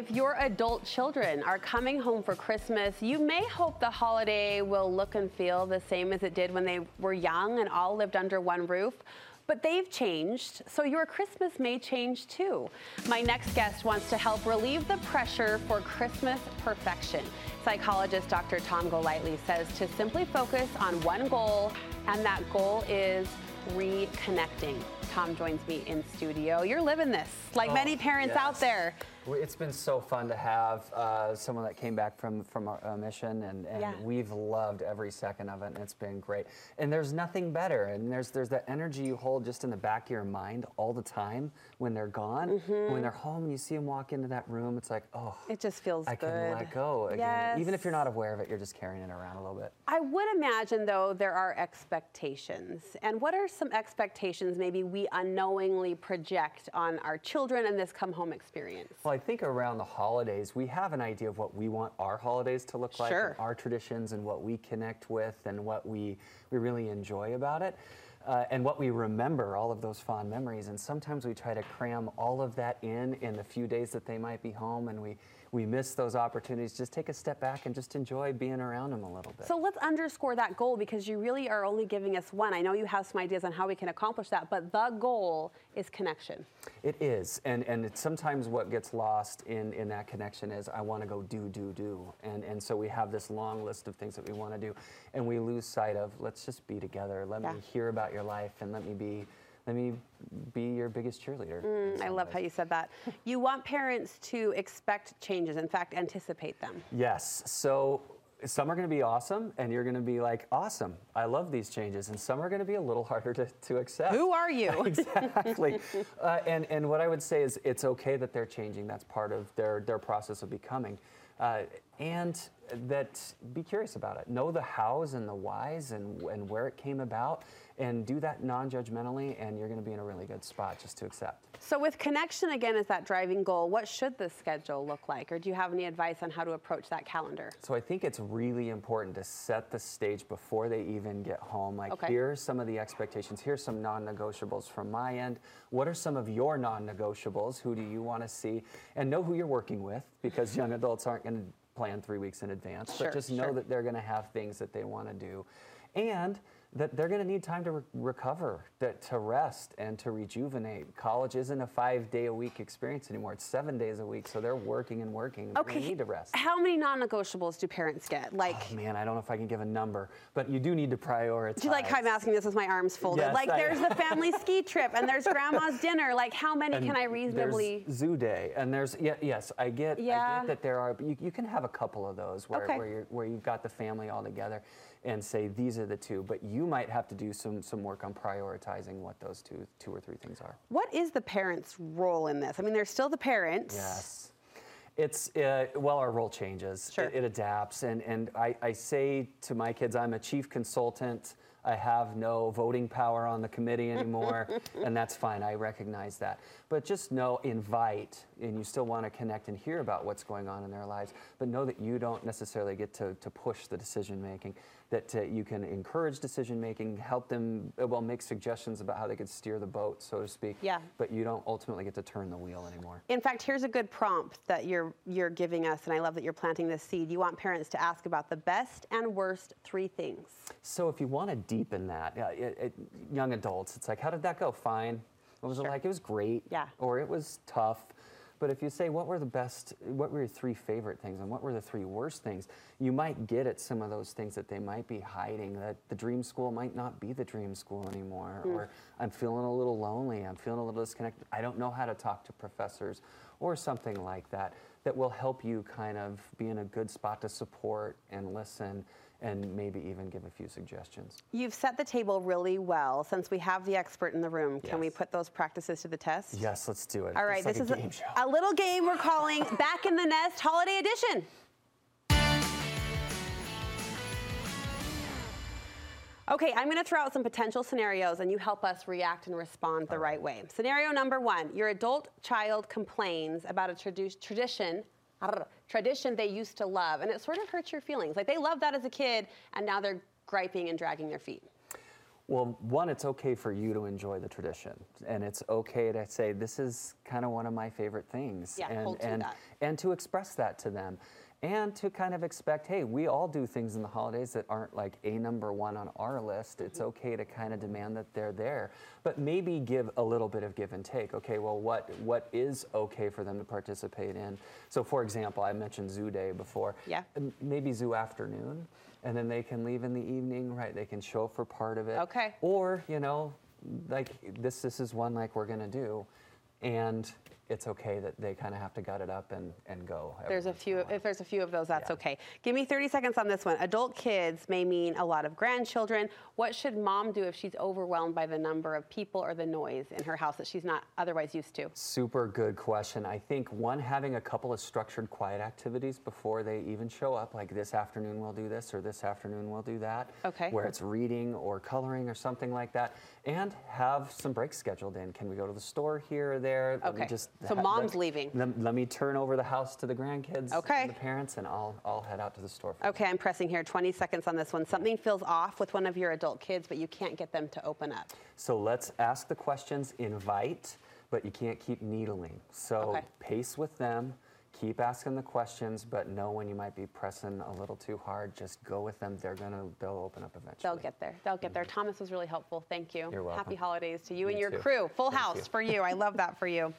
If your adult children are coming home for Christmas, you may hope the holiday will look and feel the same as it did when they were young and all lived under one roof. But they've changed, so your Christmas may change too. My next guest wants to help relieve the pressure for Christmas perfection. Psychologist Dr. Tom Golightly says to simply focus on one goal, and that goal is reconnecting. Tom joins me in studio. You're living this, like Oh, many parents out there. Well, It's been so fun to have uh, someone that came back from from our uh, mission, and, and Yeah. we've loved every second of it, and it's been great. And there's nothing better, and there's there's that energy you hold just in the back of your mind all the time when they're gone. Mm-hmm. When they're home, and you see them walk into that room, it's like, oh, It just feels I good. can let go again. Even if you're not aware of it, you're just carrying it around a little bit. I would imagine, though, there are expectations. And what are some expectations maybe we unknowingly project on our children in this come home experience? Well, I think around the holidays, we have an idea of what we want our holidays to look like, Sure. our traditions, and what we connect with, and what we, we really enjoy about it, uh, and what we remember, all of those fond memories. And sometimes we try to cram all of that in in the few days that they might be home, and we, we miss those opportunities. Just take a step back and just enjoy being around them a little bit. So let's underscore that goal because you really are only giving us one. I know you have some ideas on how we can accomplish that, but the goal is connection. It is, and and it's sometimes what gets lost in in that connection is I want to go do do do, and and so we have this long list of things that we want to do, and we lose sight of let's just be together. Let Yeah. me hear about your life, and let me be. Let me be your biggest cheerleader. Mm, I love ways. how you said that. You want parents to expect changes, in fact, anticipate them. Yes. So some are going to be awesome, and you're going to be like, awesome. I love these changes, and some are going to be a little harder to, to accept. Who are you? exactly. Uh, and, and what I would say is it's okay that they're changing. That's part of their, their process of becoming. Uh, and that be curious about it. Know the hows and the whys and, and where it came about, and do that non judgmentally, and you're going to be in a really good spot just to accept. So, with connection again as that driving goal, what should the schedule look like? Or do you have any advice on how to approach that calendar? So I think it's really important to set the stage before they even get home. Like, Okay. here are some of the expectations. Here's some non-negotiables from my end. What are some of your non-negotiables? Who do you want to see? And know who you're working with, because young adults aren't going to plan three weeks in advance. Sure, but just know sure. that they're going to have things that they want to do, and that they're going to need time to re- recover, that, to rest, and to rejuvenate. College isn't a five-day-a-week experience anymore. It's seven days a week, so they're working and working. Going to need to rest. How many non negotiables do parents get? Like, Oh, man, I don't know if I can give a number, but you do need to prioritize. do you like how I'm asking this with my arms folded? Yes, like, I- there's the family ski trip and there's grandma's dinner. Like, how many And can I reasonably? There's zoo day, and there's yeah, yes, I get, I get that there are. You, you can have a couple of those where, Okay. where you're where you've got the family all together, and say these are the two. But you might have to do some some work on prioritizing what those two two or three things are. What is the parent's role in this? I mean, they're still the parents. Yes. It's, uh, well, our role changes. Sure. It, it adapts. And, and I, I say to my kids, I'm a chief consultant. I have no voting power on the committee anymore, and that's fine. I recognize that. But just know, invite, and you still want to connect and hear about what's going on in their lives, but know that you don't necessarily get to, to push the decision making, that uh, you can encourage decision making, help them, uh, well, make suggestions about how they could steer the boat, so to speak. Yeah. But you don't ultimately get to turn the wheel anymore. In fact, here's a good prompt that you're you're giving us, and I love that you're planting this seed. You want parents to ask about the best and worst three things. So if you want to deepen that, uh, it, it, young adults, it's like, how did that go? Fine. What was Sure. it like? It was great. Yeah. Or it was tough. But if you say, what were the best, what were your three favorite things and what were the three worst things, you might get at some of those things that they might be hiding, that the dream school might not be the dream school anymore, Hmm. or I'm feeling a little lonely, I'm feeling a little disconnected, I don't know how to talk to professors, or something like that, that will help you kind of be in a good spot to support and listen and maybe even give a few suggestions. You've set the table really well. Since we have the expert in the room, can we put those practices to the test? Yes, let's do it. All right, like this a is a, a little game we're calling Back in the Nest Holiday Edition. Okay, I'm going to throw out some potential scenarios and you help us react and respond the right way. Scenario number one your adult child complains about a tradu- tradition. Tradition they used to love, and it sort of hurts your feelings. Like they loved that as a kid, and now they're griping and dragging their feet. Well, one, it's okay for you to enjoy the tradition, and it's okay to say this is kind of one of my favorite things. Yeah, and, and, and to express that to them. And to kind of expect, hey, we all do things in the holidays that aren't like a number one on our list. It's Mm-hmm. okay to kind of demand that they're there, but maybe give a little bit of give and take. Okay, well, what what is okay for them to participate in? So, for example, I mentioned Zoo Day before. Yeah. Maybe Zoo Afternoon, and then they can leave in the evening, right? They can show for part of it. Okay. Or you know, like this this is one like we're gonna do, and it's okay that they kind of have to gut it up and, and go. There's a few. If there's a few of those, that's Yeah. okay. Give me 30 seconds on this one. Adult kids may mean a lot of grandchildren. What should mom do if she's overwhelmed by the number of people or the noise in her house that she's not otherwise used to? Super good question. I think one, having a couple of structured quiet activities before they even show up, like this afternoon we'll do this or this afternoon we'll do that. Okay. Where it's reading or coloring or something like that. And have some breaks scheduled in. Can we go to the store here or there? Okay. just So mom's let- leaving. Let, let me turn over the house to the grandkids Okay. and the parents and I'll, I'll head out to the store. For Okay, I'm pressing here. 20 seconds on this one. Something feels off with one of your adult kids, but you can't get them to open up. So let's ask the questions, invite, but you can't keep needling. So Okay. pace with them, keep asking the questions, but know when you might be pressing a little too hard. Just go with them. They're gonna, they'll open up eventually. They'll get there. They'll get there. Thomas was really helpful. Thank you. Mm-hmm. You're welcome. Happy holidays to you and your too. crew. Full Thank house you. for you. I love that for you.